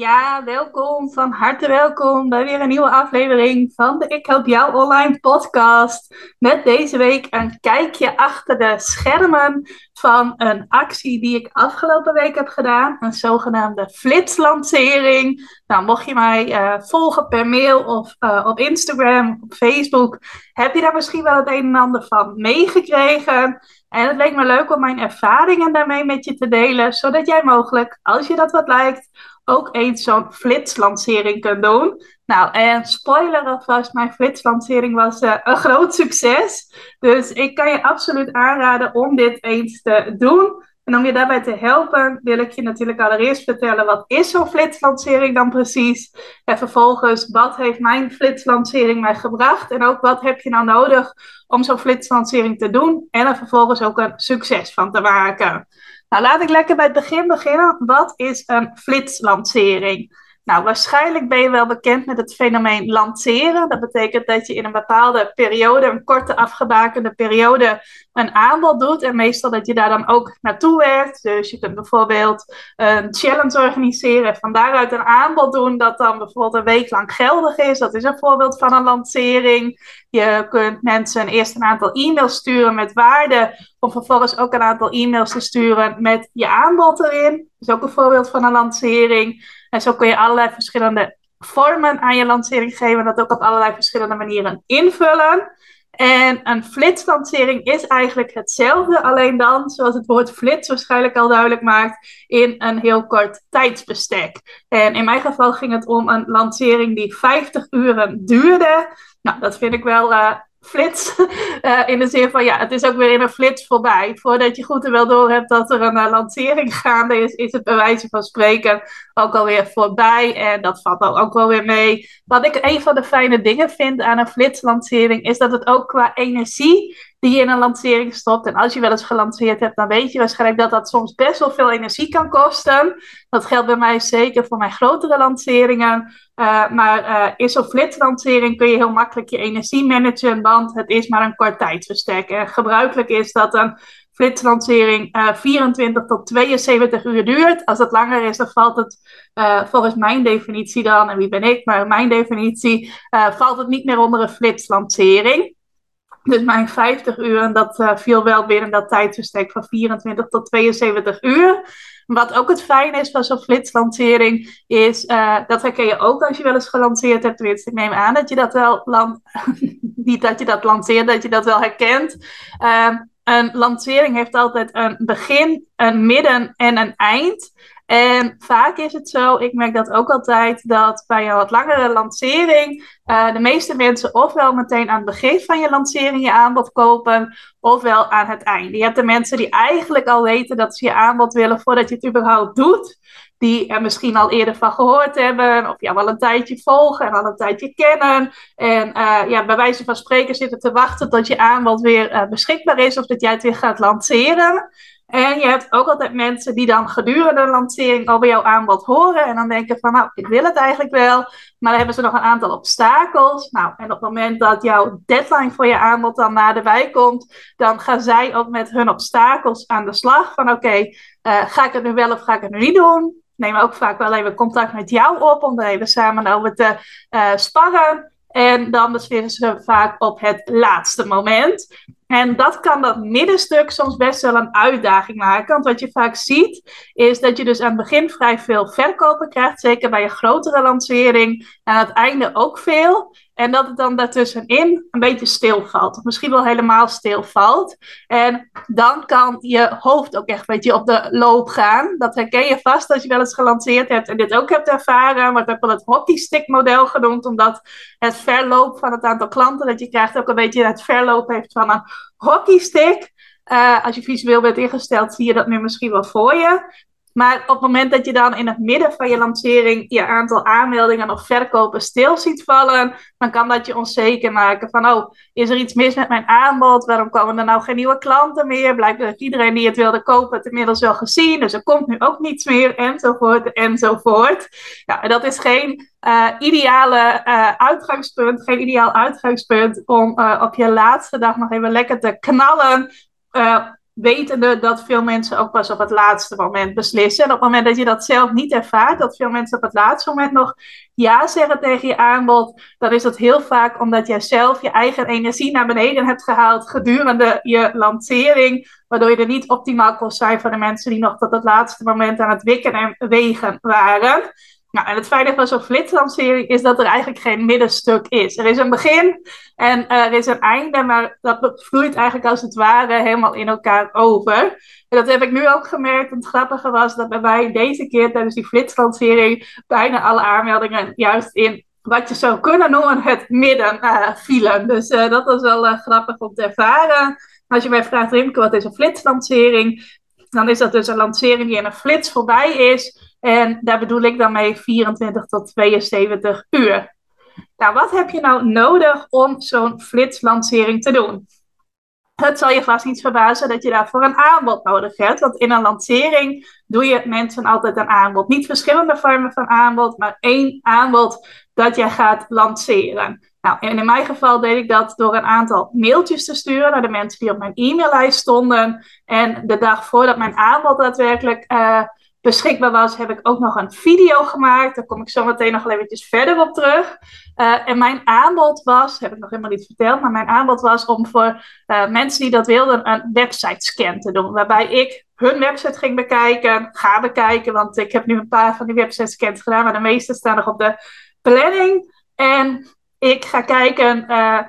Ja, welkom, van harte welkom bij weer een nieuwe aflevering van de Ik Help Jou Online podcast. Met deze week een kijkje achter de schermen van een actie die ik afgelopen week heb gedaan. Een zogenaamde flitslancering. Nou, mocht je mij uh, volgen per mail of uh, op Instagram, op Facebook, heb je daar misschien wel het een en ander van meegekregen. En het leek me leuk om mijn ervaringen daarmee met je te delen, zodat jij mogelijk, als je dat wat lijkt, ook eens zo'n flitslancering kunt doen. Nou, en spoiler alvast, mijn flitslancering was uh, een groot succes. Dus ik kan je absoluut aanraden om dit eens te doen. En om je daarbij te helpen, wil ik je natuurlijk allereerst vertellen wat is zo'n flitslancering dan precies. En vervolgens, wat heeft mijn flitslancering mij gebracht? En ook wat heb je nou nodig om zo'n flitslancering te doen? En er vervolgens ook een succes van te maken. Nou, laat ik lekker bij het begin beginnen. Wat is een flitslancering? Nou, waarschijnlijk ben je wel bekend met het fenomeen lanceren. Dat betekent dat je in een bepaalde periode, een korte afgebakende periode, een aanbod doet. En meestal dat je daar dan ook naartoe werkt. Dus je kunt bijvoorbeeld een challenge organiseren en van daaruit een aanbod doen dat dan bijvoorbeeld een week lang geldig is. Dat is een voorbeeld van een lancering. Je kunt mensen eerst een aantal e-mails sturen met waarde, om vervolgens ook een aantal e-mails te sturen met je aanbod erin. Dat is ook een voorbeeld van een lancering. En zo kun je allerlei verschillende vormen aan je lancering geven, en dat ook op allerlei verschillende manieren invullen. En een flitslancering is eigenlijk hetzelfde, alleen dan, zoals het woord flits waarschijnlijk al duidelijk maakt, in een heel kort tijdsbestek. En in mijn geval ging het om een lancering die 50 uren duurde. Nou, dat vind ik wel uh, flits. Uh, in de zin van, ja, het is ook weer in een flits voorbij. Voordat je goed en wel door hebt dat er een uh, lancering gaande is, is het bij wijze van spreken ook alweer voorbij. En dat valt ook, ook wel weer mee. Wat ik een van de fijne dingen vind aan een flitslancering, is dat het ook qua energie die je in een lancering stopt. En als je wel eens gelanceerd hebt, dan weet je waarschijnlijk dat dat soms best wel veel energie kan kosten. Dat geldt bij mij zeker voor mijn grotere lanceringen. Uh, maar uh, in zo'n flitslancering kun je heel makkelijk je energie managen, want het is maar een kort tijdsbestek. En gebruikelijk is dat een flitslancering uh, 24 tot 72 uur duurt. Als het langer is, dan valt het volgens mijn definitie dan, en wie ben ik, maar mijn definitie, valt het niet meer onder een flitslancering. Dus mijn 50 uur, dat uh, viel wel binnen dat tijdsbestek van 24 tot 72 uur. Wat ook het fijne is van zo'n flitslancering, is, uh, dat herken je ook als je wel eens gelanceerd hebt. Ik neem aan dat je dat wel, niet dat je dat lanceert, dat je dat wel herkent. Uh, een lancering heeft altijd een begin, een midden en een eind. En vaak is het zo, ik merk dat ook altijd, dat bij een wat langere lancering uh, de meeste mensen ofwel meteen aan het begin van je lancering je aanbod kopen, ofwel aan het einde. Je hebt de mensen die eigenlijk al weten dat ze je aanbod willen voordat je het überhaupt doet. Die er misschien al eerder van gehoord hebben, of jou al een tijdje volgen en al een tijdje kennen. En uh, ja, bij wijze van spreken zitten te wachten tot je aanbod weer uh, beschikbaar is of dat jij het weer gaat lanceren. En je hebt ook altijd mensen die dan gedurende de lancering bij jouw aanbod horen. En dan denken van, nou, ik wil het eigenlijk wel. Maar dan hebben ze nog een aantal obstakels. Nou, en op het moment dat jouw deadline voor je aanbod dan naderbij komt, dan gaan zij ook met hun obstakels aan de slag. Van oké, uh, ga ik het nu wel of ga ik het nu niet doen? Nemen ook vaak wel even contact met jou op om er even samen over te uh, sparren. En dan beslissen ze vaak op het laatste moment. En dat kan dat middenstuk soms best wel een uitdaging maken. Want wat je vaak ziet, is dat je dus aan het begin vrij veel verkopen krijgt. Zeker bij een grotere lancering. Aan het einde ook veel. En dat het dan daartussenin een beetje stilvalt. Of misschien wel helemaal stilvalt. En dan kan je hoofd ook echt een beetje op de loop gaan. Dat herken je vast als je wel eens gelanceerd hebt en dit ook hebt ervaren. Wordt ook wel het hockeystick model genoemd. Omdat het verloop van het aantal klanten dat je krijgt ook een beetje het verloop heeft van een hockeystick. Uh, als je visueel bent ingesteld, zie je dat nu misschien wel voor je. Maar op het moment dat je dan in het midden van je lancering je aantal aanmeldingen of verkopen stil ziet vallen, dan kan dat je onzeker maken van, oh, is er iets mis met mijn aanbod? Waarom komen er nou geen nieuwe klanten meer? Blijkbaar heeft iedereen die het wilde kopen het inmiddels wel gezien, dus er komt nu ook niets meer, enzovoort, enzovoort. Ja, en dat is geen uh, ideale uh, uitgangspunt, geen ideaal uitgangspunt om uh, op je laatste dag nog even lekker te knallen wetende dat veel mensen ook pas op het laatste moment beslissen. En op het moment dat je dat zelf niet ervaart, dat veel mensen op het laatste moment nog ja zeggen tegen je aanbod, dan is dat heel vaak omdat jij zelf je eigen energie naar beneden hebt gehaald gedurende je lancering, waardoor je er niet optimaal kon zijn voor de mensen die nog tot het laatste moment aan het wikken en wegen waren. Nou, en het fijne van zo'n flitslancering is dat er eigenlijk geen middenstuk is. Er is een begin en er is een einde, maar dat vloeit eigenlijk als het ware helemaal in elkaar over. En dat heb ik nu ook gemerkt. Het grappige was dat bij mij deze keer tijdens die flitslancering bijna alle aanmeldingen juist in wat je zou kunnen noemen het midden uh, vielen. Dus uh, dat was wel grappig om te ervaren. Als je mij vraagt, Rimke, wat is een flitslancering? Dan is dat dus een lancering die in een flits voorbij is. En daar bedoel ik dan mee 24 tot 72 uur. Nou, wat heb je nou nodig om zo'n flitslancering te doen? Het zal je vast niet verbazen dat je daarvoor een aanbod nodig hebt. Want in een lancering doe je mensen altijd een aanbod. Niet verschillende vormen van aanbod, maar één aanbod dat je gaat lanceren. Nou, en in mijn geval deed ik dat door een aantal mailtjes te sturen naar de mensen die op mijn e-maillijst stonden. En de dag voordat mijn aanbod daadwerkelijk uh, beschikbaar was, heb ik ook nog een video gemaakt. Daar kom ik zo meteen nog eventjes verder op terug. Uh, en mijn aanbod was, heb ik nog helemaal niet verteld, maar mijn aanbod was om voor uh, mensen die dat wilden een website scan te doen. Waarbij ik hun website ging bekijken, ga bekijken, want ik heb nu een paar van die website scans gedaan, maar de meeste staan nog op de planning. En ik ga kijken uh,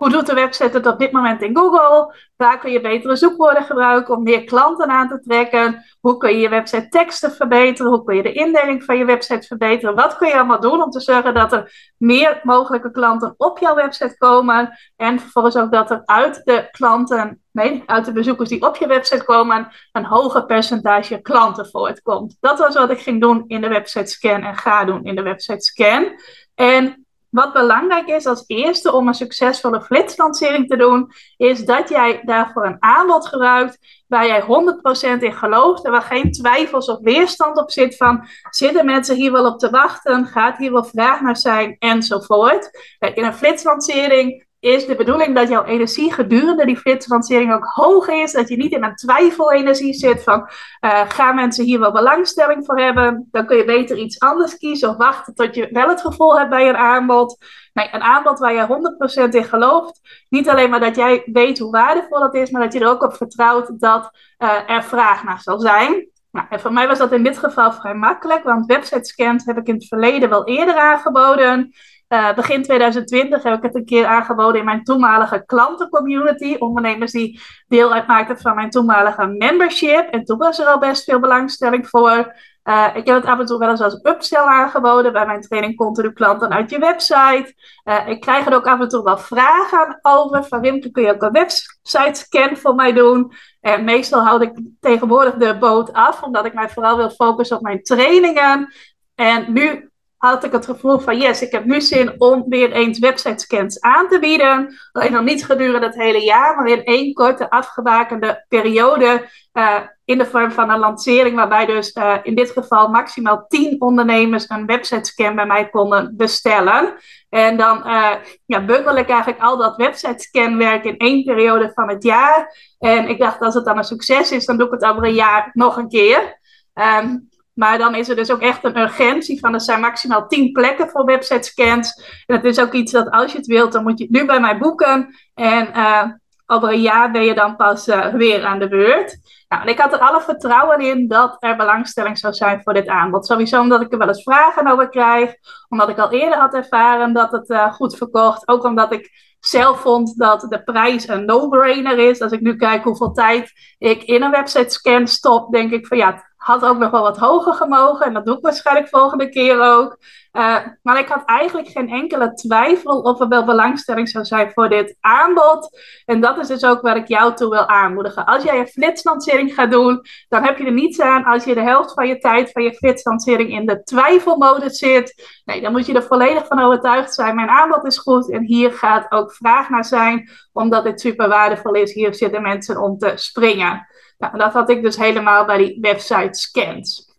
hoe doet de website het op dit moment in Google? Waar kun je betere zoekwoorden gebruiken om meer klanten aan te trekken? Hoe kun je je website teksten verbeteren? Hoe kun je de indeling van je website verbeteren? Wat kun je allemaal doen om te zorgen dat er meer mogelijke klanten op jouw website komen? En vervolgens ook dat er uit de klanten, nee, uit de bezoekers die op je website komen, een hoger percentage klanten voortkomt. Dat was wat ik ging doen in de website scan en ga doen in de website scan. En wat belangrijk is als eerste om een succesvolle flitslancering te doen, is dat jij daarvoor een aanbod gebruikt waar jij 100% in gelooft en waar geen twijfels of weerstand op zit van zitten mensen hier wel op te wachten, gaat hier wel vraag naar zijn enzovoort. In een flitslancering is de bedoeling dat jouw energie gedurende die flitslancering ook hoog is. Dat je niet in een twijfelenergie zit van uh, gaan mensen hier wel belangstelling voor hebben. Dan kun je beter iets anders kiezen of wachten tot je wel het gevoel hebt bij een aanbod. Nee, een aanbod waar je 100% in gelooft. Niet alleen maar dat jij weet hoe waardevol dat is, maar dat je er ook op vertrouwt dat uh, er vraag naar zal zijn. Nou, en voor mij was dat in dit geval vrij makkelijk, want website scans heb ik in het verleden wel eerder aangeboden. Uh, begin 2020 heb ik het een keer aangeboden in mijn toenmalige klantencommunity. Ondernemers die deel uitmaakten van mijn toenmalige membership. En toen was er al best veel belangstelling voor. Uh, ik heb het af en toe wel eens als upsell aangeboden bij mijn training Continu Klanten uit je website. Uh, ik krijg er ook af en toe wel vragen over. Van Wimke, kun je ook een website scan voor mij doen? En meestal houd ik tegenwoordig de boot af, omdat ik mij vooral wil focussen op mijn trainingen. En nu had ik het gevoel van yes, ik heb nu zin om weer eens website scans aan te bieden. Alleen nog niet gedurende het hele jaar, maar in één korte afgebakende periode uh, in de vorm van een lancering, waarbij dus uh, in dit geval maximaal 10 ondernemers een website scan bij mij konden bestellen. En dan uh, ja, bundel ik eigenlijk al dat website scanwerk in één periode van het jaar. En ik dacht, als het dan een succes is, dan doe ik het over een jaar nog een keer. Um, maar dan is er dus ook echt een urgentie van er zijn maximaal 10 plekken voor website scans. En het is ook iets dat als je het wilt, dan moet je het nu bij mij boeken. En uh, over een jaar ben je dan pas uh, weer aan de beurt. Nou, en ik had er alle vertrouwen in dat er belangstelling zou zijn voor dit aanbod. Sowieso omdat ik er wel eens vragen over krijg. Omdat ik al eerder had ervaren dat het uh, goed verkocht. Ook omdat ik zelf vond dat de prijs een no-brainer is. Als ik nu kijk hoeveel tijd ik in een website scan stop, denk ik van ja, had ook nog wel wat hoger gemogen. En dat doe ik waarschijnlijk volgende keer ook. Uh, maar ik had eigenlijk geen enkele twijfel of er wel belangstelling zou zijn voor dit aanbod. En dat is dus ook waar ik jou toe wil aanmoedigen. Als jij een flitslancering gaat doen, dan heb je er niets aan als je de helft van je tijd van je flitslancering in de twijfelmodus zit. Nee, dan moet je er volledig van overtuigd zijn. Mijn aanbod is goed en hier gaat ook vraag naar zijn, omdat dit super waardevol is. Hier zitten mensen om te springen. Nou, dat had ik dus helemaal bij die website scans.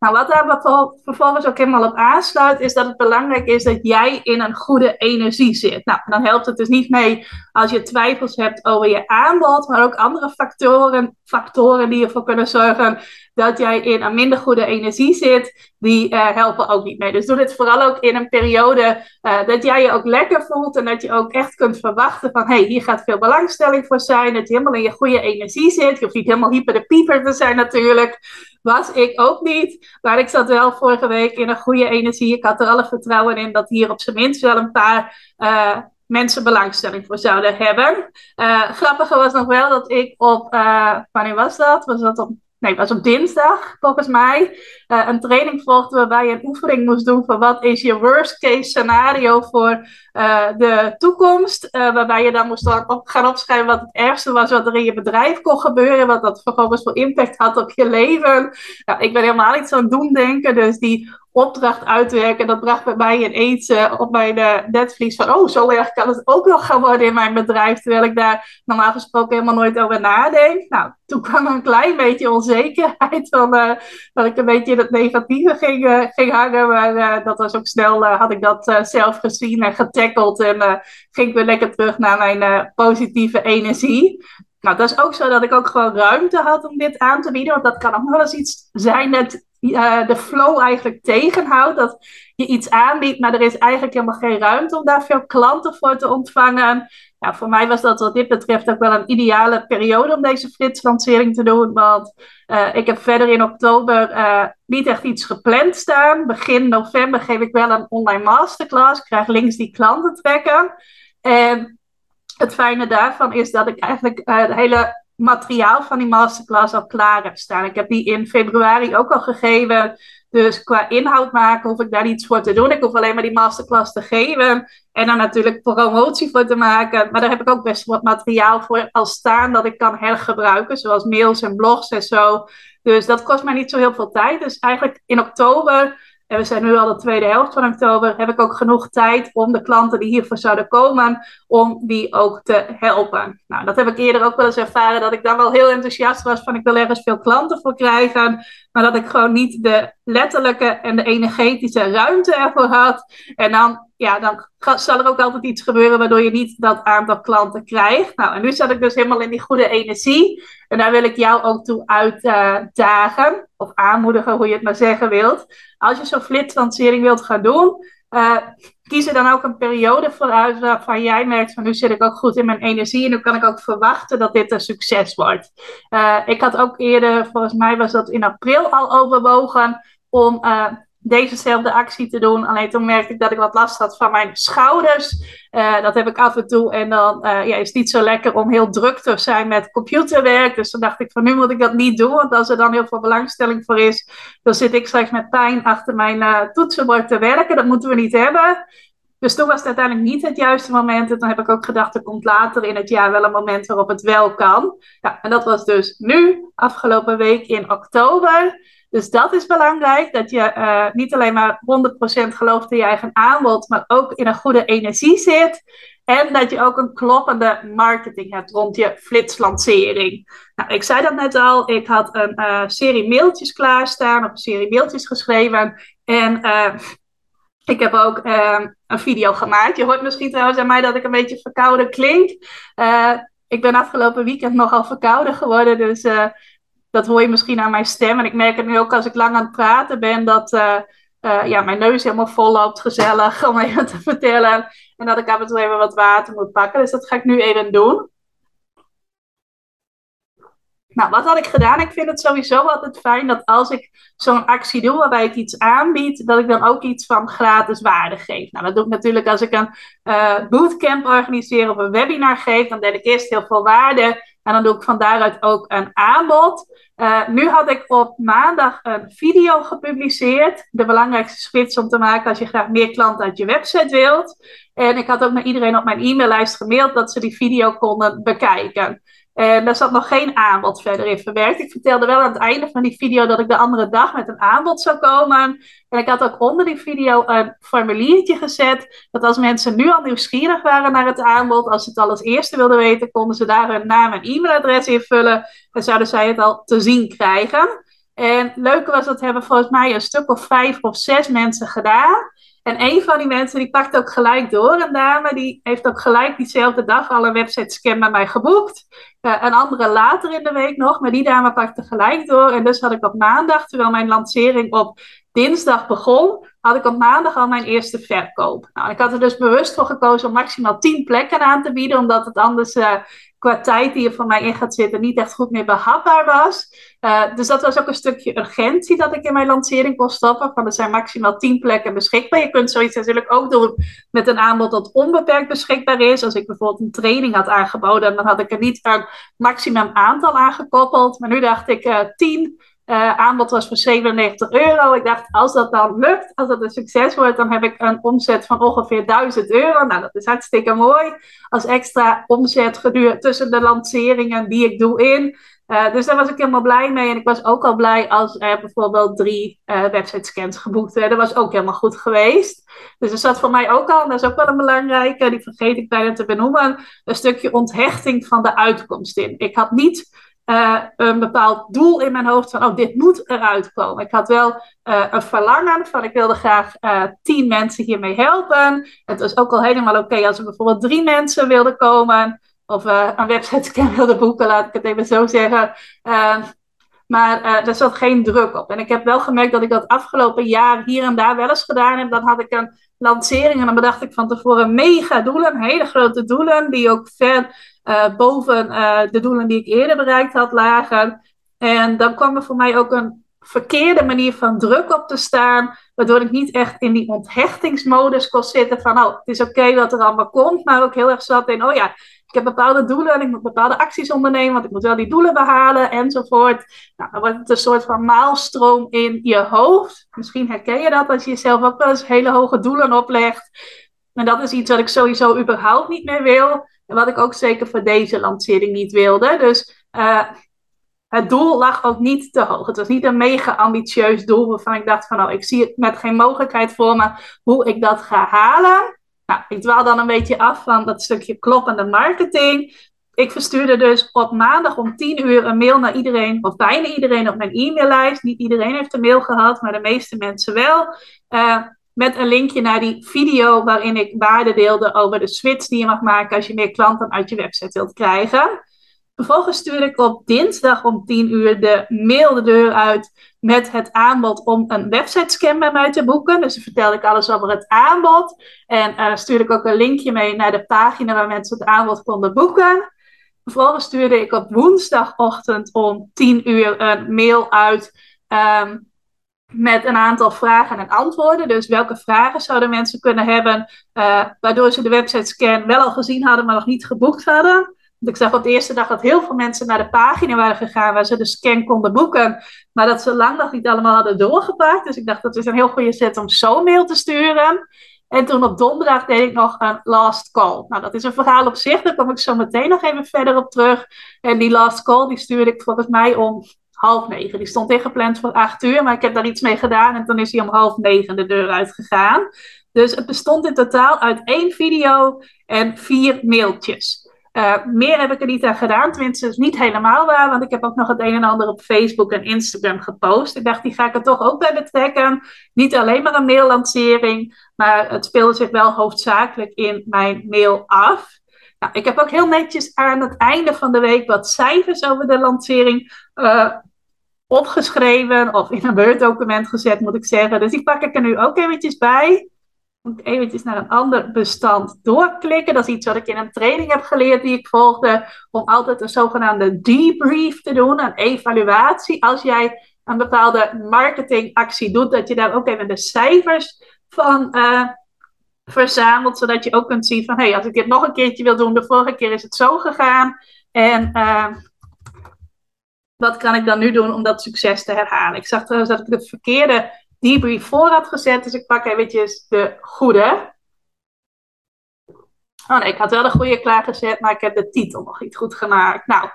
Nou, wat daar vervolgens ook helemaal op aansluit, is dat het belangrijk is dat jij in een goede energie zit. Nou, dan helpt het dus niet mee als je twijfels hebt over je aanbod, maar ook andere factoren, factoren die ervoor kunnen zorgen dat jij in een minder goede energie zit, die uh, helpen ook niet mee. Dus doe dit vooral ook in een periode uh, dat jij je ook lekker voelt en dat je ook echt kunt verwachten van, hey, hier gaat veel belangstelling voor zijn, dat je helemaal in je goede energie zit. Je hoeft niet helemaal hyper de pieper te zijn natuurlijk, was ik ook niet. Maar ik zat wel vorige week in een goede energie. Ik had er alle vertrouwen in dat hier op zijn minst wel een paar uh, mensen belangstelling voor zouden hebben. Uh, grappige was nog wel dat ik op, uh, wanneer was dat? Was dat op nee, was op dinsdag volgens mij, uh, een training volgde waarbij je een oefening moest doen van wat is je worst case scenario voor uh, de toekomst. Uh, waarbij je dan moest op, gaan opschrijven wat het ergste was wat er in je bedrijf kon gebeuren, wat dat vervolgens voor impact had op je leven. Ik ben helemaal niet zo'n doemdenker, dus die opdracht uitwerken. Dat bracht bij mij ineens uh, op mijn uh, netvlies van, oh, zo erg kan het ook nog gaan worden in mijn bedrijf, terwijl ik daar normaal gesproken helemaal nooit over nadenk. Nou, toen kwam een klein beetje onzekerheid van uh, dat ik een beetje in het negatieve ging, ging hangen, maar dat was ook snel, had ik dat zelf gezien en getackeld en ging ik weer lekker terug naar mijn positieve energie. Nou, dat is ook zo dat ik ook gewoon ruimte had om dit aan te bieden. Want dat kan ook wel eens iets zijn dat uh, de flow eigenlijk tegenhoudt. Dat je iets aanbiedt, maar er is eigenlijk helemaal geen ruimte om daar veel klanten voor te ontvangen. Voor mij was dat wat dit betreft ook wel een ideale periode om deze flitslancering te doen. Want uh, ik heb verder in oktober uh, niet echt iets gepland staan. Begin november geef ik wel een online masterclass. Ik krijg links die klanten trekken. En het fijne daarvan is dat ik eigenlijk het hele materiaal van die masterclass al klaar heb staan. Ik heb die in februari ook al gegeven. Dus qua inhoud maken hoef ik daar niets voor te doen. Ik hoef alleen maar die masterclass te geven. En dan natuurlijk promotie voor te maken. Maar daar heb ik ook best wat materiaal voor al staan dat ik kan hergebruiken. Zoals mails en blogs en zo. Dus dat kost mij niet zo heel veel tijd. Dus eigenlijk in oktober en we zijn nu al de tweede helft van oktober, heb ik ook genoeg tijd om de klanten die hiervoor zouden komen, om die ook te helpen. Nou, dat heb ik eerder ook wel eens ervaren, dat ik dan wel heel enthousiast was van ik wil ergens veel klanten voor krijgen, maar dat ik gewoon niet de letterlijke en de energetische ruimte ervoor had. En dan, ja, dan zal er ook altijd iets gebeuren waardoor je niet dat aantal klanten krijgt. Nou, en nu zat ik dus helemaal in die goede energie. En daar wil ik jou ook toe uitdagen, of aanmoedigen, hoe je het maar zeggen wilt. Als je zo'n flitslancering wilt gaan doen, uh, kies er dan ook een periode vooruit waarvan jij merkt van nu zit ik ook goed in mijn energie en nu kan ik ook verwachten dat dit een succes wordt. Uh, ik had ook eerder, volgens mij was dat in april al overwogen om uh, dezezelfde actie te doen. Alleen toen merkte ik dat ik wat last had van mijn schouders. Uh, dat heb ik af en toe. En dan uh, ja, is het niet zo lekker om heel druk te zijn met computerwerk. Dus dan dacht ik van nu moet ik dat niet doen. Want als er dan heel veel belangstelling voor is, dan zit ik straks met pijn achter mijn uh, toetsenbord te werken. Dat moeten we niet hebben. Dus toen was het uiteindelijk niet het juiste moment. En toen heb ik ook gedacht, er komt later in het jaar wel een moment waarop het wel kan. Ja, en dat was dus nu, afgelopen week in oktober. Dus dat is belangrijk, dat je uh, niet alleen maar 100% gelooft in je eigen aanbod, maar ook in een goede energie zit. En dat je ook een kloppende marketing hebt rond je flitslancering. Nou, ik zei dat net al, ik had een uh, serie mailtjes klaarstaan, of een serie mailtjes geschreven. En uh, ik heb ook een video gemaakt. Je hoort misschien trouwens aan mij dat ik een beetje verkouden klink. ik ben afgelopen weekend nogal verkouden geworden, dus dat hoor je misschien aan mijn stem. En ik merk het nu ook als ik lang aan het praten ben, dat uh, uh, ja, mijn neus helemaal vol loopt, gezellig, om even te vertellen. En dat ik af en toe even wat water moet pakken. Dus dat ga ik nu even doen. Nou, wat had ik gedaan? Ik vind het sowieso altijd fijn dat als ik zo'n actie doe waarbij ik iets aanbied, dat ik dan ook iets van gratis waarde geef. Nou, dat doe ik natuurlijk als ik een uh, bootcamp organiseer of een webinar geef. Dan deel ik eerst heel veel waarde En dan doe ik van daaruit ook een aanbod. Uh, nu had ik op maandag een video gepubliceerd. De belangrijkste splits om te maken als je graag meer klanten uit je website wilt. En ik had ook naar iedereen op mijn e-maillijst gemaild dat ze die video konden bekijken. En daar zat nog geen aanbod verder in verwerkt. Ik vertelde wel aan het einde van die video dat ik de andere dag met een aanbod zou komen. En ik had ook onder die video een formuliertje gezet. Dat als mensen nu al nieuwsgierig waren naar het aanbod, als ze het al als eerste wilden weten, konden ze daar hun naam en e-mailadres invullen. En zouden zij het al te zien krijgen. En leuke was dat hebben volgens mij een stuk of vijf of zes mensen gedaan. En een van die mensen die pakt ook gelijk door. Een dame die heeft ook gelijk diezelfde dag al een website scan bij mij geboekt. Uh, een andere later in de week nog. Maar die dame pakte gelijk door. En dus had ik op maandag, terwijl mijn lancering op dinsdag begon, had ik op maandag al mijn eerste verkoop. Nou, ik had er dus bewust voor gekozen om maximaal 10 plekken aan te bieden, omdat het anders uh, qua tijd die er voor mij in gaat zitten niet echt goed meer behapbaar was. Uh, dus dat was ook een stukje urgentie dat ik in mijn lancering kon stoppen. Van er zijn maximaal 10 plekken beschikbaar. Je kunt zoiets natuurlijk ook doen met een aanbod dat onbeperkt beschikbaar is. Als ik bijvoorbeeld een training had aangeboden, dan had ik er niet een maximum aantal aangekoppeld. Maar nu dacht ik uh, 10. Uh, aanbod was voor 97 euro. Ik dacht, als dat dan lukt, als dat een succes wordt, dan heb ik een omzet van ongeveer 1000 euro. Nou, dat is hartstikke mooi. Als extra omzet tussen de lanceringen die ik doe in. Uh, dus daar was ik helemaal blij mee. En ik was ook al blij als er bijvoorbeeld drie uh, website scans geboekt werden. Dat was ook helemaal goed geweest. Dus er zat voor mij ook al, dat is ook wel een belangrijke, die vergeet ik bijna te benoemen, een stukje onthechting van de uitkomst in. Ik had niet uh, een bepaald doel in mijn hoofd van, oh, dit moet eruit komen. Ik had wel een verlangen van, ik wilde graag tien mensen hiermee helpen. Het was ook al helemaal oké als er bijvoorbeeld drie mensen wilden komen. Of een website scan wilde boeken, laat ik het even zo zeggen. maar er zat geen druk op. En ik heb wel gemerkt dat ik dat afgelopen jaar hier en daar wel eens gedaan heb. Dan had ik een lancering en dan bedacht ik van tevoren mega doelen, hele grote doelen, die ook ver uh, boven uh, de doelen die ik eerder bereikt had lagen. En dan kwam er voor mij ook een verkeerde manier van druk op te staan, waardoor ik niet echt in die onthechtingsmodus kon zitten van, oh, het is oké okay wat er allemaal komt, maar ook heel erg zat in, oh ja, ik heb bepaalde doelen en ik moet bepaalde acties ondernemen, want ik moet wel die doelen behalen enzovoort. Nou, dan wordt het een soort van maalstroom in je hoofd. Misschien herken je dat als je jezelf ook wel eens hele hoge doelen oplegt. En dat is iets wat ik sowieso überhaupt niet meer wil. En wat ik ook zeker voor deze lancering niet wilde. Dus uh, het doel lag ook niet te hoog. Het was niet een mega ambitieus doel waarvan ik dacht van, oh, ik zie het met geen mogelijkheid voor me hoe ik dat ga halen. Nou, ik dwaal dan een beetje af van dat stukje kloppende marketing. Ik verstuurde dus op maandag om 10 uur een mail naar iedereen, of bijna iedereen op mijn e-maillijst. Niet iedereen heeft een mail gehad, maar de meeste mensen wel. Uh, met een linkje naar die video waarin ik waarde deelde over de switch die je mag maken als je meer klanten uit je website wilt krijgen. Vervolgens stuurde ik op dinsdag om 10 uur de mail de deur uit met het aanbod om een website scan bij mij te boeken. Dus vertelde ik alles over het aanbod. En uh, stuurde ik ook een linkje mee naar de pagina waar mensen het aanbod konden boeken. Vervolgens stuurde ik op woensdagochtend om 10 uur een mail uit um, met een aantal vragen en antwoorden. Dus welke vragen zouden mensen kunnen hebben, uh, waardoor ze de website scan wel al gezien hadden, maar nog niet geboekt hadden. Ik zag op de eerste dag dat heel veel mensen naar de pagina waren gegaan waar ze de scan konden boeken, maar dat ze lang nog niet allemaal hadden doorgepakt. Dus ik dacht dat is een heel goede set om zo mail te sturen. En toen op donderdag deed ik nog een last call. Nou, dat is een verhaal op zich, daar kom ik zo meteen nog even verder op terug. En die last call, die stuurde ik volgens mij om half negen. Die stond ingepland voor acht uur, maar ik heb daar iets mee gedaan en toen is hij om half negen de deur uitgegaan. Dus het bestond in totaal uit één video en vier mailtjes. Uh, meer heb ik er niet aan gedaan, tenminste niet helemaal waar, want ik heb ook nog het een en ander op Facebook en Instagram gepost. Ik dacht, die ga ik er toch ook bij betrekken. Niet alleen maar een maillancering, maar het speelde zich wel hoofdzakelijk in mijn mail af. Nou, ik heb ook heel netjes aan het einde van de week wat cijfers over de lancering uh, opgeschreven of in een Word-document gezet, moet ik zeggen. Dus die pak ik er nu ook eventjes bij. Moet eventjes naar een ander bestand doorklikken. Dat is iets wat ik in een training heb geleerd die ik volgde. Om altijd een zogenaamde debrief te doen, een evaluatie. Als jij een bepaalde marketingactie doet, dat je daar ook even de cijfers van uh, verzamelt. Zodat je ook kunt zien van, hé, hey, als ik dit nog een keertje wil doen, de vorige keer is het zo gegaan. En uh, wat kan ik dan nu doen om dat succes te herhalen? Ik zag trouwens dat ik de verkeerde debrief voor had gezet, dus ik pak eventjes de goede. Oh nee, ik had wel de goede klaargezet, maar ik heb de titel nog niet goed gemaakt. Nou,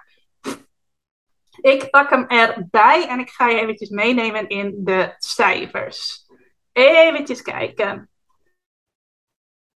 ik pak hem erbij en ik ga je eventjes meenemen in de cijfers. Eventjes kijken.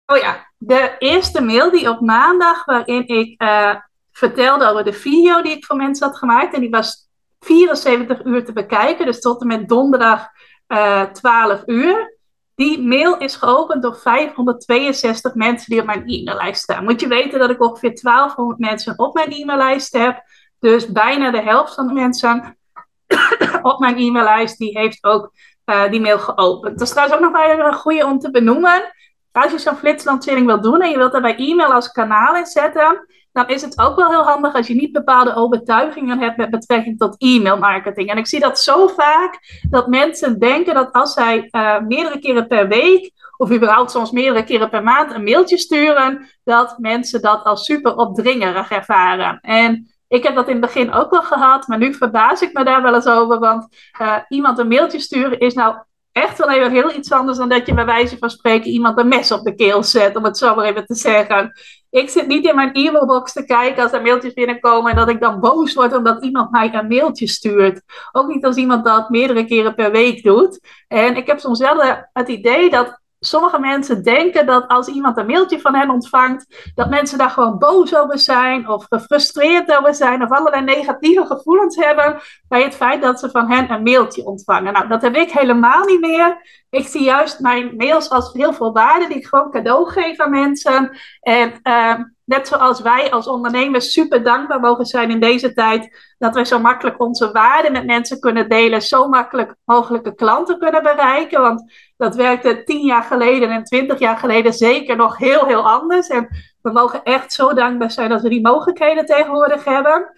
Oh ja, de eerste mail die op maandag, waarin ik uh, vertelde over de video die ik voor mensen had gemaakt. En die was 74 uur te bekijken, dus tot en met donderdag uh, eh, 12 uur. Die mail is geopend door 562 mensen die op mijn e-maillijst staan. Moet je weten dat ik ongeveer 1200 mensen op mijn e-maillijst heb. Dus bijna de helft van de mensen op mijn e-maillijst die heeft ook uh, die mail geopend. Dat is trouwens ook nog wel een goede om te benoemen. Als je zo'n flitslancering wil doen en je wilt daar bij e-mail als kanaal in zetten, dan is het ook wel heel handig als je niet bepaalde overtuigingen hebt met betrekking tot e-mail marketing. En ik zie dat zo vaak dat mensen denken dat als zij uh, meerdere keren per week of überhaupt soms meerdere keren per maand een mailtje sturen, dat mensen dat als super opdringerig ervaren. En ik heb dat in het begin ook wel gehad, maar nu verbaas ik me daar wel eens over. Want uh, iemand een mailtje sturen is nou echt wel even heel iets anders dan dat je bij wijze van spreken iemand een mes op de keel zet, om het zo maar even te zeggen. Ik zit niet in mijn e-mailbox te kijken als er mailtjes binnenkomen en dat ik dan boos word omdat iemand mij een mailtje stuurt. Ook niet als iemand dat meerdere keren per week doet. En ik heb soms wel het idee dat sommige mensen denken dat als iemand een mailtje van hen ontvangt, dat mensen daar gewoon boos over zijn of gefrustreerd over zijn of allerlei negatieve gevoelens hebben bij het feit dat ze van hen een mailtje ontvangen. Nou, dat heb ik helemaal niet meer. Ik zie juist mijn mails als heel veel waarde die ik gewoon cadeau geef aan mensen. En uh, net zoals wij als ondernemers super dankbaar mogen zijn in deze tijd, dat wij zo makkelijk onze waarden met mensen kunnen delen, zo makkelijk mogelijke klanten kunnen bereiken. Want dat werkte tien jaar geleden en twintig jaar geleden zeker nog heel, heel anders. En we mogen echt zo dankbaar zijn dat we die mogelijkheden tegenwoordig hebben.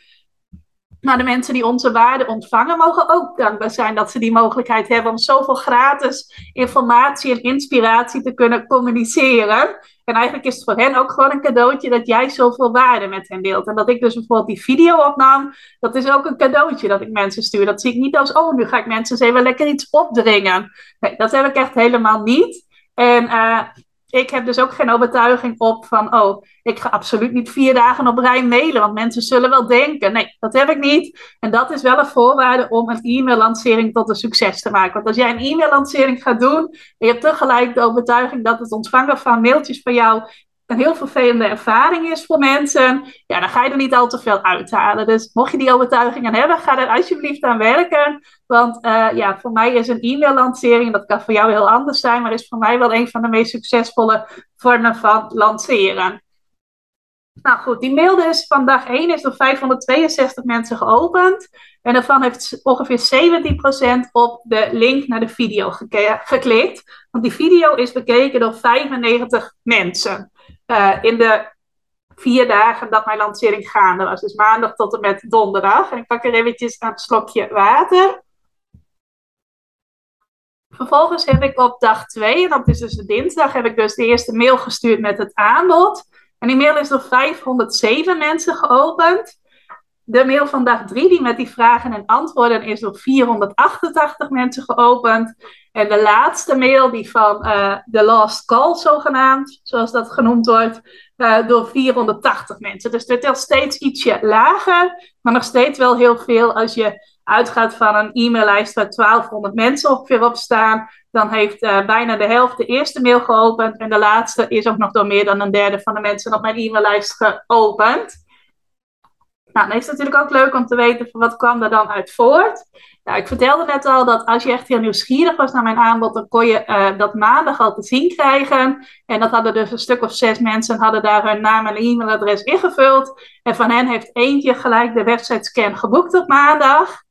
Maar de mensen die onze waarden ontvangen, mogen ook dankbaar zijn dat ze die mogelijkheid hebben om zoveel gratis informatie en inspiratie te kunnen communiceren. En eigenlijk is het voor hen ook gewoon een cadeautje dat jij zoveel waarde met hen deelt. En dat ik dus bijvoorbeeld die video opnam, dat is ook een cadeautje dat ik mensen stuur. Dat zie ik niet als, oh, nu ga ik mensen eens even lekker iets opdringen. Nee, dat heb ik echt helemaal niet. En uh, ik heb dus ook geen overtuiging op van, oh, ik ga absoluut niet vier dagen op rij mailen, want mensen zullen wel denken. Nee, dat heb ik niet. En dat is wel een voorwaarde om een e-mail-lancering tot een succes te maken. Want als jij een e-mail-lancering gaat doen, en je hebt tegelijk de overtuiging dat het ontvangen van mailtjes van jou een heel vervelende ervaring is voor mensen, ja, dan ga je er niet al te veel uithalen. Dus mocht je die overtuigingen hebben, ga er alsjeblieft aan werken. Want uh, ja, voor mij is een e-mail-lancering, dat kan voor jou heel anders zijn, maar is voor mij wel een van de meest succesvolle vormen van lanceren. Nou goed, die mail dus van dag 1 is door 562 mensen geopend. En daarvan heeft ongeveer 17% op de link naar de video geklikt. Want die video is bekeken door 95 mensen. Uh, in de vier dagen dat mijn lancering gaande was. Dus maandag tot en met donderdag. En ik pak er eventjes een slokje water. Vervolgens heb ik op dag 2, en dat is dus de dinsdag, heb ik dus de eerste mail gestuurd met het aanbod. En die mail is door 507 mensen geopend. De mail van dag 3, die met die vragen en antwoorden, is door 488 mensen geopend. En de laatste mail, die van de last call zogenaamd, zoals dat genoemd wordt, uh, door 480 mensen. Dus dit is steeds ietsje lager, maar nog steeds wel heel veel als je uitgaat van een e-maillijst waar 1200 mensen ongeveer op staan, dan heeft uh, bijna de helft de eerste mail geopend en de laatste is ook nog door meer dan een derde van de mensen op mijn e-maillijst geopend. Nou, dan is het natuurlijk ook leuk om te weten wat kwam er dan uit voort. Nou, ik vertelde net al dat als je echt heel nieuwsgierig was naar mijn aanbod, dan kon je uh, dat maandag al te zien krijgen. En dat hadden dus een stuk of zes mensen hadden daar hun naam en e-mailadres ingevuld. En van hen heeft eentje gelijk de website scan geboekt op maandag.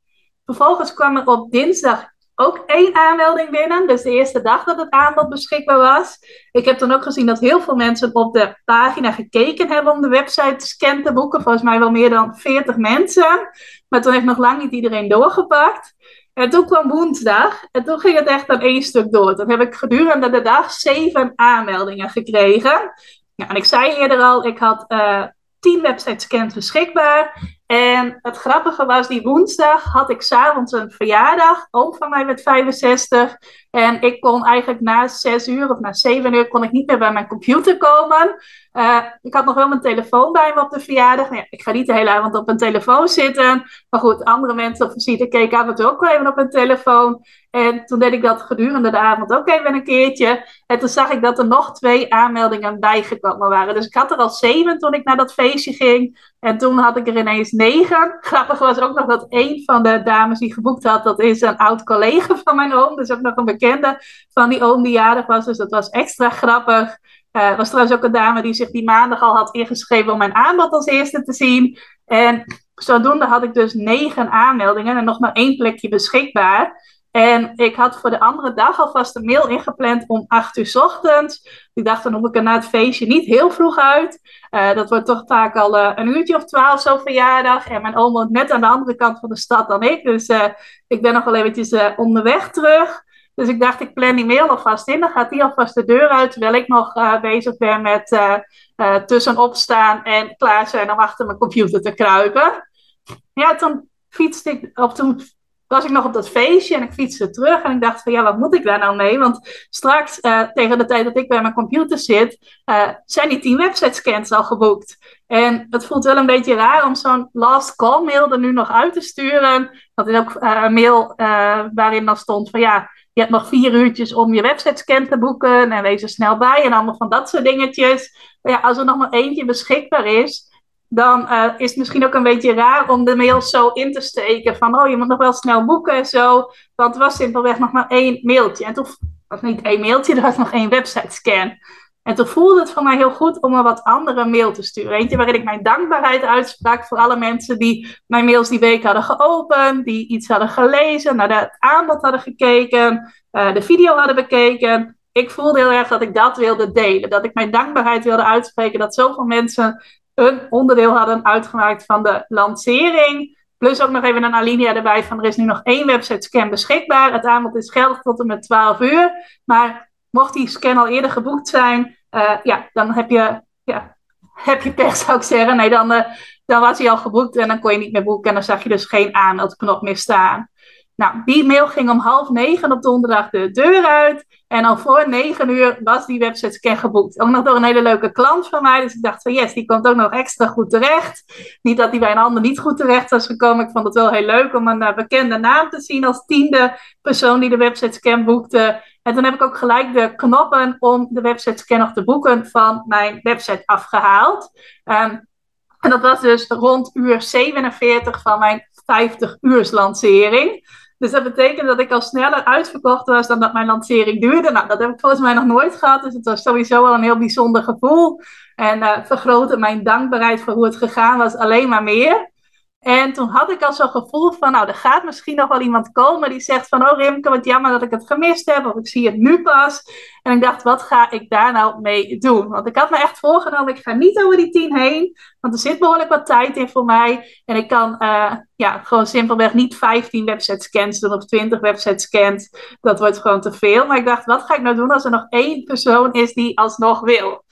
Vervolgens kwam er op dinsdag ook één aanmelding binnen. Dus de eerste dag dat het aanbod beschikbaar was. Ik heb dan ook gezien dat heel veel mensen op de pagina gekeken hebben om de website scan te boeken. Volgens mij wel meer dan 40 mensen. Maar toen heeft nog lang niet iedereen doorgepakt. En toen kwam woensdag en toen ging het echt aan één stuk door. Toen heb ik gedurende de dag zeven aanmeldingen gekregen. Ja, en ik zei eerder al, ik had uh, 10 websitescans beschikbaar. En het grappige was, die woensdag had ik s'avonds een verjaardag. Oom van mij werd 65. En ik kon eigenlijk na 6 uur of na 7 uur kon ik niet meer bij mijn computer komen. Uh, ik had nog wel mijn telefoon bij me op de verjaardag. Nou ja, ik ga niet de hele avond op mijn telefoon zitten. Maar goed, andere mensen op visite keken af en toe ook wel even op mijn telefoon. En toen deed ik dat gedurende de avond ook even een keertje. En toen zag ik dat er nog twee aanmeldingen bijgekomen waren. Dus ik had er al zeven toen ik naar dat feestje ging. En toen had ik er ineens negen. Grappig was ook nog dat een van de dames die geboekt had, dat is een oud collega van mijn oom. Dus ook nog een bekende van die oom die jarig was. Dus dat was extra grappig. Er uh, was trouwens ook een dame die zich die maandag al had ingeschreven om mijn aanbod als eerste te zien. En zodoende had ik dus negen aanmeldingen en nog maar één plekje beschikbaar. En ik had voor de andere dag alvast een mail ingepland om 8 uur s ochtends. Ik dacht, dan hoef ik er na het feestje niet heel vroeg uit. Uh, dat wordt toch vaak al uh, een uurtje of twaalf zo verjaardag. En mijn oom woont net aan de andere kant van de stad dan ik. Dus uh, ik ben nog wel eventjes onderweg terug. Dus ik dacht, ik plan die mail alvast in. Dan gaat die alvast de deur uit, terwijl ik nog bezig ben met tussen opstaan en klaar zijn om achter mijn computer te kruipen. Ja, toen fietste ik, of toen was ik nog op dat feestje en ik fietste terug. En ik dacht van ja, wat moet ik daar nou mee? Want straks, uh, tegen de tijd dat ik bij mijn computer zit, uh, zijn die 10 website scans al geboekt. En het voelt wel een beetje raar om zo'n last call mail er nu nog uit te sturen. Dat is ook uh, een mail waarin dan stond van ja, je hebt nog vier uurtjes om je website scan te boeken. En wees er snel bij en allemaal van dat soort dingetjes. Maar ja, als er nog maar eentje beschikbaar is, dan uh, is het misschien ook een beetje raar om de mail zo in te steken. Van, oh, je moet nog wel snel boeken en zo. Want er was simpelweg nog maar één mailtje. En toen, of niet één mailtje, er was nog één website scan. En toen voelde het voor mij heel goed om een wat andere mail te sturen. Eentje waarin ik mijn dankbaarheid uitsprak voor alle mensen die mijn mails die week hadden geopend, die iets hadden gelezen, naar het aanbod hadden gekeken, uh, de video hadden bekeken. Ik voelde heel erg dat ik dat wilde delen. Dat ik mijn dankbaarheid wilde uitspreken. Dat zoveel mensen een onderdeel hadden uitgemaakt van de lancering. Plus ook nog even een alinea erbij van er is nu nog één website scan beschikbaar. Het aanbod is geldig tot en met 12 uur. Maar mocht die scan al eerder geboekt zijn, uh, ja, dan heb je, ja, heb je pech zou ik zeggen. Nee, dan, uh, dan was hij al geboekt en dan kon je niet meer boeken. En dan zag je dus geen aanmeldknop meer staan. Nou, die mail ging om half negen op donderdag de deur uit. En al voor negen uur was die website scan geboekt. Ook nog door een hele leuke klant van mij. Dus ik dacht van yes, die komt ook nog extra goed terecht. Niet dat die bij een ander niet goed terecht was gekomen. Ik vond het wel heel leuk om een uh, bekende naam te zien als tiende persoon die de website scan boekte. En toen heb ik ook gelijk de knoppen om de website scan nog te boeken van mijn website afgehaald. Um, en dat was dus rond uur 47 van mijn 50 uurs lancering. Dus dat betekent dat ik al sneller uitverkocht was dan dat mijn lancering duurde. Nou, dat heb ik volgens mij nog nooit gehad. Dus het was sowieso wel een heel bijzonder gevoel. En uh, vergrootte mijn dankbaarheid voor hoe het gegaan was alleen maar meer. En toen had ik al zo'n gevoel van, nou, er gaat misschien nog wel iemand komen die zegt van, oh Rimke, wat jammer dat ik het gemist heb, of ik zie het nu pas. En ik dacht, wat ga ik daar nou mee doen? Want ik had me echt voorgenomen, ik ga niet over die tien heen, want er zit behoorlijk wat tijd in voor mij. En ik kan uh, ja, gewoon simpelweg niet 15 website scans doen of 20 website scans. Dat wordt gewoon te veel. Maar ik dacht, wat ga ik nou doen als er nog één persoon is die alsnog wil?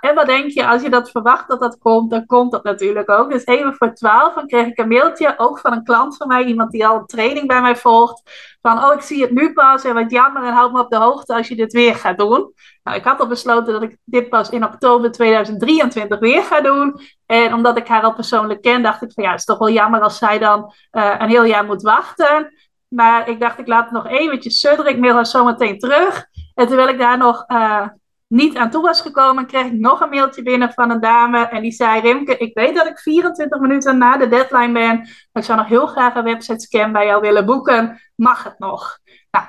En wat denk je, als je dat verwacht dat dat komt, dan komt dat natuurlijk ook. Dus even voor twaalf, dan kreeg ik een mailtje, ook van een klant van mij, iemand die al een training bij mij volgt. Van, oh, ik zie het nu pas en wat jammer en houd me op de hoogte als je dit weer gaat doen. Nou, ik had al besloten dat ik dit pas in oktober 2023 weer ga doen. En omdat ik haar al persoonlijk ken, dacht ik van ja, het is toch wel jammer als zij dan uh, een heel jaar moet wachten. Maar ik dacht, ik laat het nog eventjes sudderen. Ik mail haar zo meteen terug. En terwijl ik daar nog uh, niet aan toe was gekomen, kreeg ik nog een mailtje binnen van een dame. En die zei: Rimke, ik weet dat ik 24 minuten na de deadline ben. Maar ik zou nog heel graag een website scan bij jou willen boeken. Mag het nog? Nou,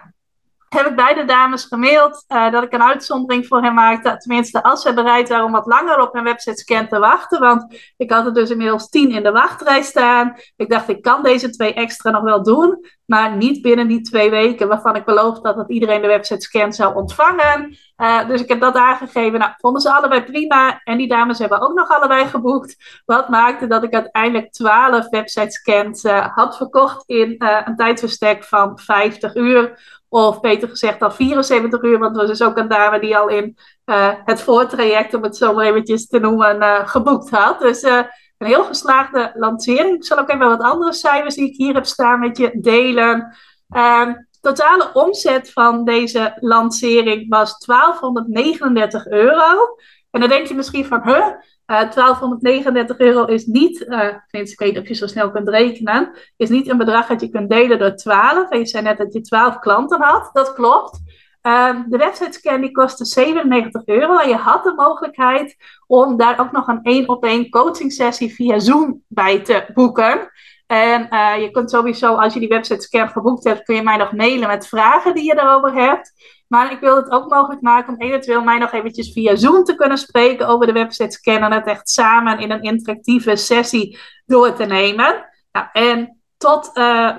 heb ik beide dames gemaild uh, dat ik een uitzondering voor hen maakte. Tenminste, als ze bereid waren om wat langer op een website scan te wachten. Want ik had er dus inmiddels tien in de wachtrij staan. Ik dacht, ik kan deze twee extra nog wel doen. Maar niet binnen die twee weken waarvan ik beloofd had dat iedereen de website scan zou ontvangen. Uh, dus ik heb dat aangegeven. Nou, vonden ze allebei prima. En die dames hebben ook nog allebei geboekt. Wat maakte dat ik uiteindelijk 12 website scans uh, had verkocht in een tijdverstek van 50 uur Of beter gezegd al 74 uur, want er was dus ook een dame die al in uh, het voortraject, om het zo maar eventjes te noemen, uh, geboekt had. Dus uh, een heel geslaagde lancering. Ik zal ook even wat andere cijfers die ik hier heb staan met je delen. Ehm, totale omzet van deze lancering was 1239 euro. En dan denk je misschien van, huh, 1239 euro is niet, uh, ik weet niet of je zo snel kunt rekenen, is niet een bedrag dat je kunt delen door 12. En je zei net dat je 12 klanten had. Dat klopt. Uh, de websitescan die kostte 97 euro en je had de mogelijkheid om daar ook nog een één op één coaching sessie via Zoom bij te boeken. En uh, je kunt sowieso, als je die websitescan geboekt hebt, kun je mij nog mailen met vragen die je erover hebt. Maar ik wil het ook mogelijk maken om eventueel mij nog eventjes via Zoom te kunnen spreken over de website. En het echt samen in een interactieve sessie door te nemen. Nou, en tot uh,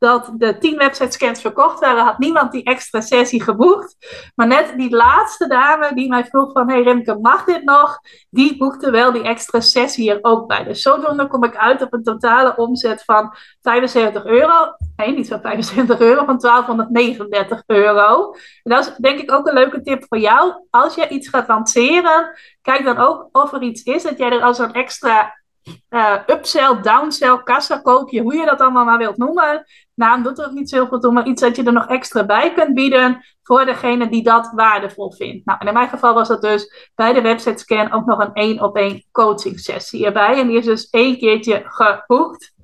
dat de 10 website scans verkocht waren, had niemand die extra sessie geboekt. Maar net die laatste dame die mij vroeg van, hey Remke, mag dit nog? Die boekte wel die extra sessie er ook bij. Dus zodoende kom ik uit op een totale omzet van 75 euro. Nee, niet van 75 euro, van 1239 euro. En dat is denk ik ook een leuke tip voor jou. Als je iets gaat lanceren, kijk dan ook of er iets is dat jij er als een extra uh, upsell, downsell, kassa koopje, hoe je dat allemaal maar wilt noemen. Naam doet er ook niet zoveel toe, maar iets dat je er nog extra bij kunt bieden voor degene die dat waardevol vindt. Nou, en in mijn geval was dat dus bij de website scan ook nog een één op één coaching sessie erbij. En die is dus één keertje geboekt.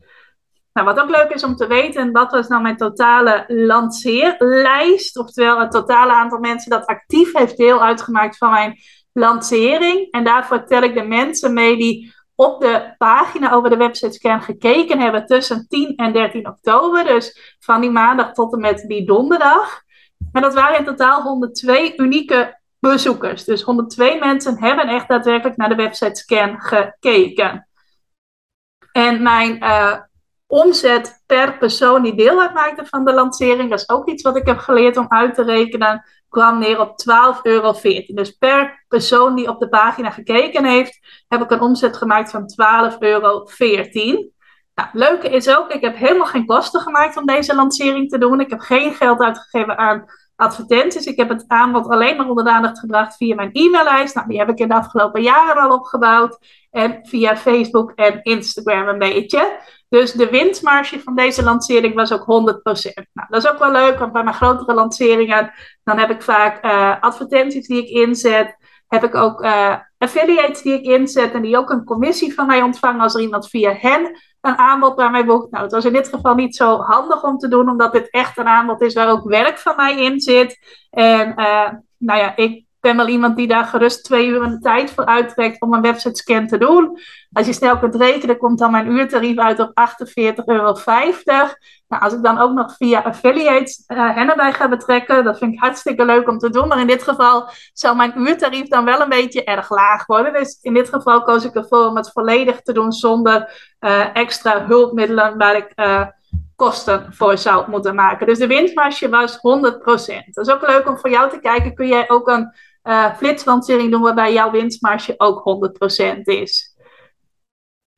Nou, wat ook leuk is om te weten, wat was nou mijn totale lanceerlijst? Oftewel het totale aantal mensen dat actief heeft deel uitgemaakt van mijn lancering. En daarvoor tel ik de mensen mee die op de pagina over de website scan gekeken hebben tussen 10 en 13 oktober. Dus van die maandag tot en met die donderdag. En dat waren in totaal 102 unieke bezoekers. Dus 102 mensen hebben echt daadwerkelijk naar de website scan gekeken. En mijn uh, omzet per persoon die deel uitmaakte van de lancering, dat is ook iets wat ik heb geleerd om uit te rekenen kwam neer op 12,14 euro. Dus per persoon die op de pagina gekeken heeft, heb ik een omzet gemaakt van 12,14 euro. Nou, leuke is ook, ik heb helemaal geen kosten gemaakt om deze lancering te doen. Ik heb geen geld uitgegeven aan advertenties. Ik heb het aanbod alleen maar onder de aandacht gebracht via mijn e-maillijst. Nou, die heb ik in de afgelopen jaren al opgebouwd. En via Facebook en Instagram een beetje. Dus de winstmarge van deze lancering was ook 100%. Nou, dat is ook wel leuk, want bij mijn grotere lanceringen, dan heb ik vaak uh, advertenties die ik inzet. Heb ik ook uh, affiliates die ik inzet en die ook een commissie van mij ontvangen als er iemand via hen een aanbod bij mij boekt. Nou, het was in dit geval niet zo handig om te doen, omdat dit echt een aanbod is waar ook werk van mij in zit. En uh, nou ja, ik ben wel iemand die daar gerust twee uur tijd voor uittrekt om een website scan te doen. Als je snel kunt rekenen, komt dan mijn uurtarief uit op 48,50 euro. Nou, als ik dan ook nog via affiliates uh, hen erbij ga betrekken, dat vind ik hartstikke leuk om te doen. Maar in dit geval zal mijn uurtarief dan wel een beetje erg laag worden. Dus in dit geval koos ik ervoor om het volledig te doen zonder uh, extra hulpmiddelen waar ik uh, kosten voor zou moeten maken. Dus de winstmarge was 100%. Dat is ook leuk om voor jou te kijken. Kun jij ook een uh, flitslancering doen waarbij jouw winstmarge ook 100% is.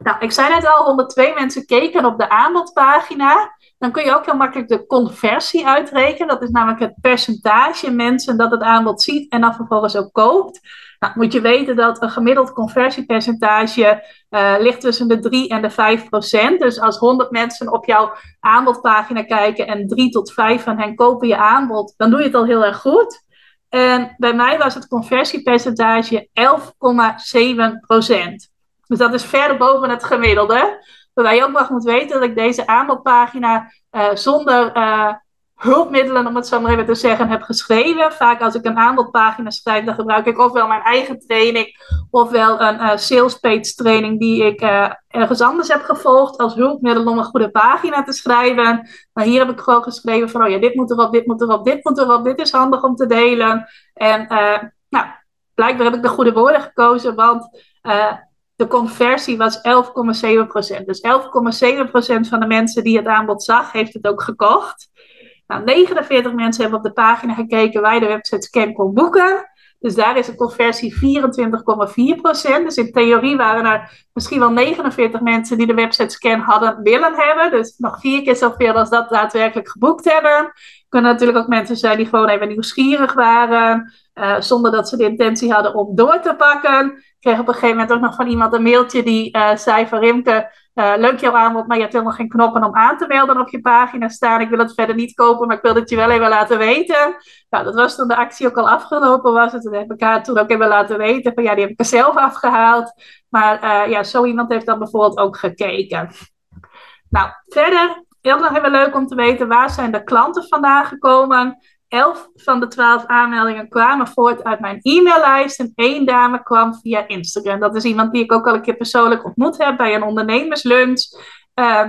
Nou, ik zei net al, 102 mensen keken op de aanbodpagina. Dan kun je ook heel makkelijk de conversie uitrekenen. Dat is namelijk het percentage mensen dat het aanbod ziet en dan vervolgens ook koopt. Nou, moet je weten dat een gemiddeld conversiepercentage uh, ligt tussen de 3 en de 5 procent. Dus als 100 mensen op jouw aanbodpagina kijken en 3 tot 5 van hen kopen je aanbod, dan doe je het al heel erg goed. En bij mij was het conversiepercentage 11,7 procent. Dus dat is ver boven het gemiddelde. Waarbij je ook nog moet weten dat ik deze aanbodpagina uh, zonder uh, hulpmiddelen, om het zo maar even te zeggen, heb geschreven. Vaak als ik een aanbodpagina schrijf, dan gebruik ik ofwel mijn eigen training, ofwel een uh, sales page training die ik uh, ergens anders heb gevolgd als hulpmiddel om een goede pagina te schrijven. Maar hier heb ik gewoon geschreven van, oh ja, dit moet erop, dit moet erop, dit moet erop, dit is handig om te delen. En uh, nou, blijkbaar heb ik de goede woorden gekozen, want de conversie was 11,7%. Dus 11,7% van de mensen die het aanbod zag, heeft het ook gekocht. Nou, 49 mensen hebben op de pagina gekeken waar je de website scan kon boeken. Dus daar is de conversie 24,4%. Dus in theorie waren er misschien wel 49 mensen die de website scan hadden willen hebben. Dus nog vier keer zoveel als dat daadwerkelijk geboekt hebben. Kunnen natuurlijk ook mensen zijn die gewoon even nieuwsgierig waren. Uh, zonder dat ze de intentie hadden om door te pakken. Ik kreeg op een gegeven moment ook nog van iemand een mailtje die uh, zei van Rimke, uh, leuk jouw aanbod, maar je hebt helemaal geen knoppen om aan te melden op je pagina staan. Ik wil het verder niet kopen, maar ik wil het je wel even laten weten. Nou, dat was toen de actie ook al afgelopen was. En heb ik haar toen ook even laten weten van ja, die heb ik er zelf afgehaald. Maar ja, zo iemand heeft dan bijvoorbeeld ook gekeken. Nou, verder heel nog even leuk om te weten waar zijn de klanten vandaan gekomen. Elf van de twaalf aanmeldingen kwamen voort uit mijn e-maillijst. En één dame kwam via Instagram. Dat is iemand die ik ook al een keer persoonlijk ontmoet heb bij een ondernemerslunch. Uh,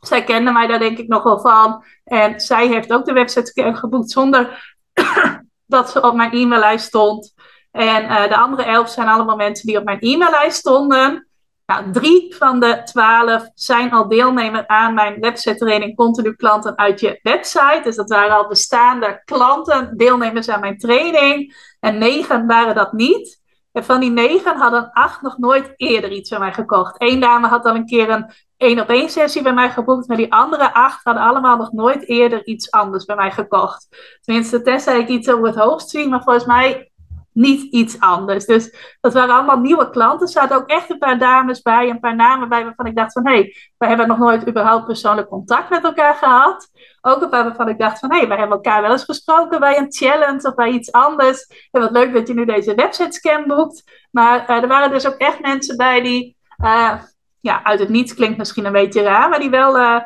zij kende mij daar denk ik nog wel van. En zij heeft ook de website geboekt zonder dat ze op mijn e-maillijst stond. En uh, de andere elf zijn allemaal mensen die op mijn e-maillijst stonden. Nou, drie van de twaalf zijn al deelnemer aan mijn website training Continu Klanten uit je website. Dus dat waren al bestaande klanten, deelnemers aan mijn training. En negen waren dat niet. En van die negen hadden acht nog nooit eerder iets bij mij gekocht. Eén dame had al een keer een één op één sessie bij mij geboekt. Maar die andere acht hadden allemaal nog nooit eerder iets anders bij mij gekocht. Tenminste, tenzij ik iets over het hoofd zie. Maar volgens mij niet iets anders. Dus dat waren allemaal nieuwe klanten. Er zaten ook echt een paar dames bij, een paar namen bij waarvan ik dacht van hé, hey, wij hebben nog nooit überhaupt persoonlijk contact met elkaar gehad. Ook een paar waarvan ik dacht van hé, hey, wij hebben elkaar wel eens gesproken bij een challenge of bij iets anders. En wat leuk dat je nu deze website scan boekt. Maar uh, er waren dus ook echt mensen bij die, uh, ja, uit het niets klinkt misschien een beetje raar, maar die wel. Uh,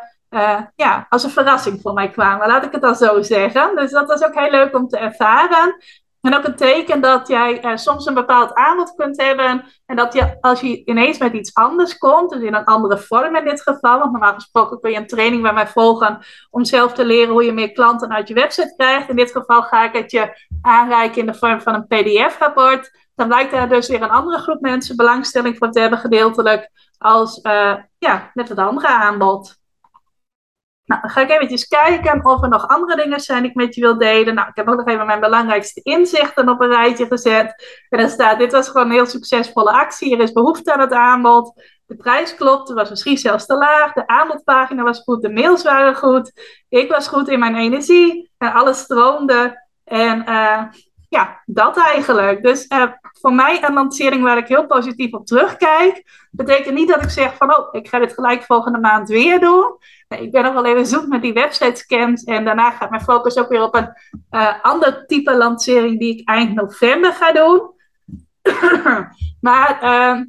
ja, als een verrassing voor mij kwamen, laat ik het dan zo zeggen. Dus dat was ook heel leuk om te ervaren. En ook een teken dat jij uh, soms een bepaald aanbod kunt hebben. En dat je, als je ineens met iets anders komt, dus in een andere vorm in dit geval. Want normaal gesproken kun je een training bij mij volgen om zelf te leren hoe je meer klanten uit je website krijgt. In dit geval ga ik het je aanreiken in de vorm van een PDF-rapport. Dan blijkt er dus weer een andere groep mensen belangstelling voor te hebben, gedeeltelijk, als uh, ja, met het andere aanbod. Nou, dan ga ik eventjes kijken of er nog andere dingen zijn die ik met je wil delen. Nou, ik heb ook nog even mijn belangrijkste inzichten op een rijtje gezet. En dan staat, dit was gewoon een heel succesvolle actie. Er is behoefte aan het aanbod. De prijs klopte, was misschien zelfs te laag. De aanbodpagina was goed, de mails waren goed. Ik was goed in mijn energie. En alles stroomde. En uh, ja, dat eigenlijk. Dus uh, voor mij een lancering waar ik heel positief op terugkijk. Betekent niet dat ik zeg van, oh, ik ga dit gelijk volgende maand weer doen. Nee, ik ben nog wel even zoek met die website scans. En daarna gaat mijn focus ook weer op een uh, ander type lancering die ik eind november ga doen. maar uh,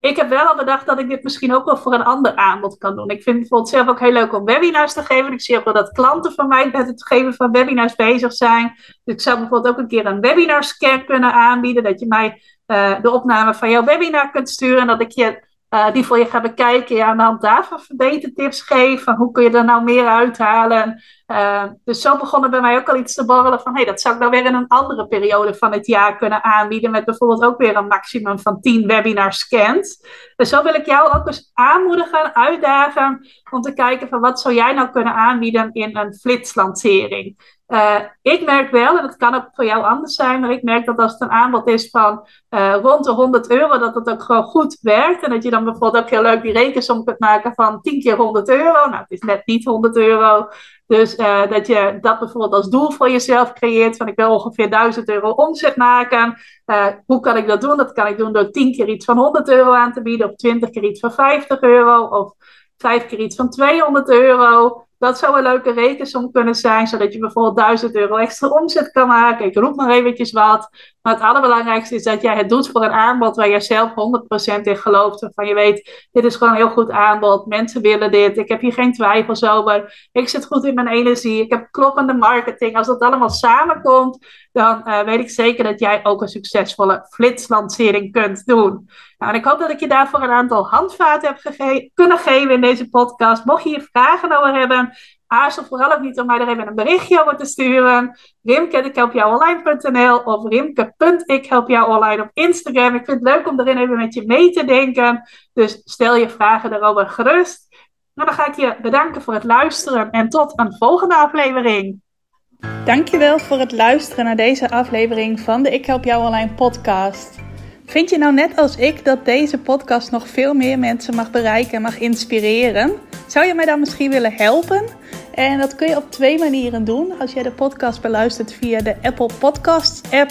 ik heb wel al bedacht dat ik dit misschien ook wel voor een ander aanbod kan doen. Ik vind het bijvoorbeeld zelf ook heel leuk om webinars te geven. Ik zie ook wel dat klanten van mij met het geven van webinars bezig zijn. Dus ik zou bijvoorbeeld ook een keer een webinar scan kunnen aanbieden. Dat je mij uh, de opname van jouw webinar kunt sturen. En dat ik je uh, die voor je gaat bekijken. Ja, aan de hand daarvan verbetertips geef. Van hoe kun je er nou meer uithalen. Uh, dus zo begon er bij mij ook al iets te borrelen van... hey, dat zou ik nou weer in een andere periode van het jaar kunnen aanbieden... met bijvoorbeeld ook weer een maximum van 10 webinar scans. Dus zo wil ik jou ook eens aanmoedigen, uitdagen... om te kijken van wat zou jij nou kunnen aanbieden in een flitslancering. Uh, ik merk wel, en dat kan ook voor jou anders zijn, maar ik merk dat als het een aanbod is van uh, rond de 100 euro, dat het ook gewoon goed werkt. En dat je dan bijvoorbeeld ook heel leuk die rekensom kunt maken van 10 keer 100 euro. Nou, het is net niet 100 euro. Dus uh, dat je dat bijvoorbeeld als doel voor jezelf creëert. Van ik wil ongeveer 1000 euro omzet maken. hoe kan ik dat doen? Dat kan ik doen door 10 keer iets van 100 euro aan te bieden. Of 20 keer iets van 50 euro. Of 5 keer iets van 200 euro. Dat zou een leuke rekensom kunnen zijn, zodat je bijvoorbeeld 1000 euro extra omzet kan maken. Ik roep maar eventjes wat. Maar het allerbelangrijkste is dat jij het doet voor een aanbod waar jij zelf 100% in gelooft. Waarvan je weet, dit is gewoon een heel goed aanbod. Mensen willen dit. Ik heb hier geen twijfels over. Ik zit goed in mijn energie. Ik heb kloppende marketing. Als dat allemaal samenkomt, dan uh, weet ik zeker dat jij ook een succesvolle flitslancering kunt doen. Nou, en ik hoop dat ik je daarvoor een aantal handvaten heb kunnen geven in deze podcast. Mocht je hier vragen over hebben, aarzel vooral ook niet om mij er even een berichtje over te sturen. Rimke.ikhelpjouonline.nl of rimke.ikhelpjouonline op Instagram. Ik vind het leuk om erin even met je mee te denken. Dus stel je vragen erover gerust. Nou, dan ga ik je bedanken voor het luisteren en tot een volgende aflevering. Dankjewel voor het luisteren naar deze aflevering van de Ik Help Jou Online podcast. Vind je nou net als ik dat deze podcast nog veel meer mensen mag bereiken en mag inspireren? Zou je mij dan misschien willen helpen? En dat kun je op twee manieren doen. Als jij de podcast beluistert via de Apple Podcasts app,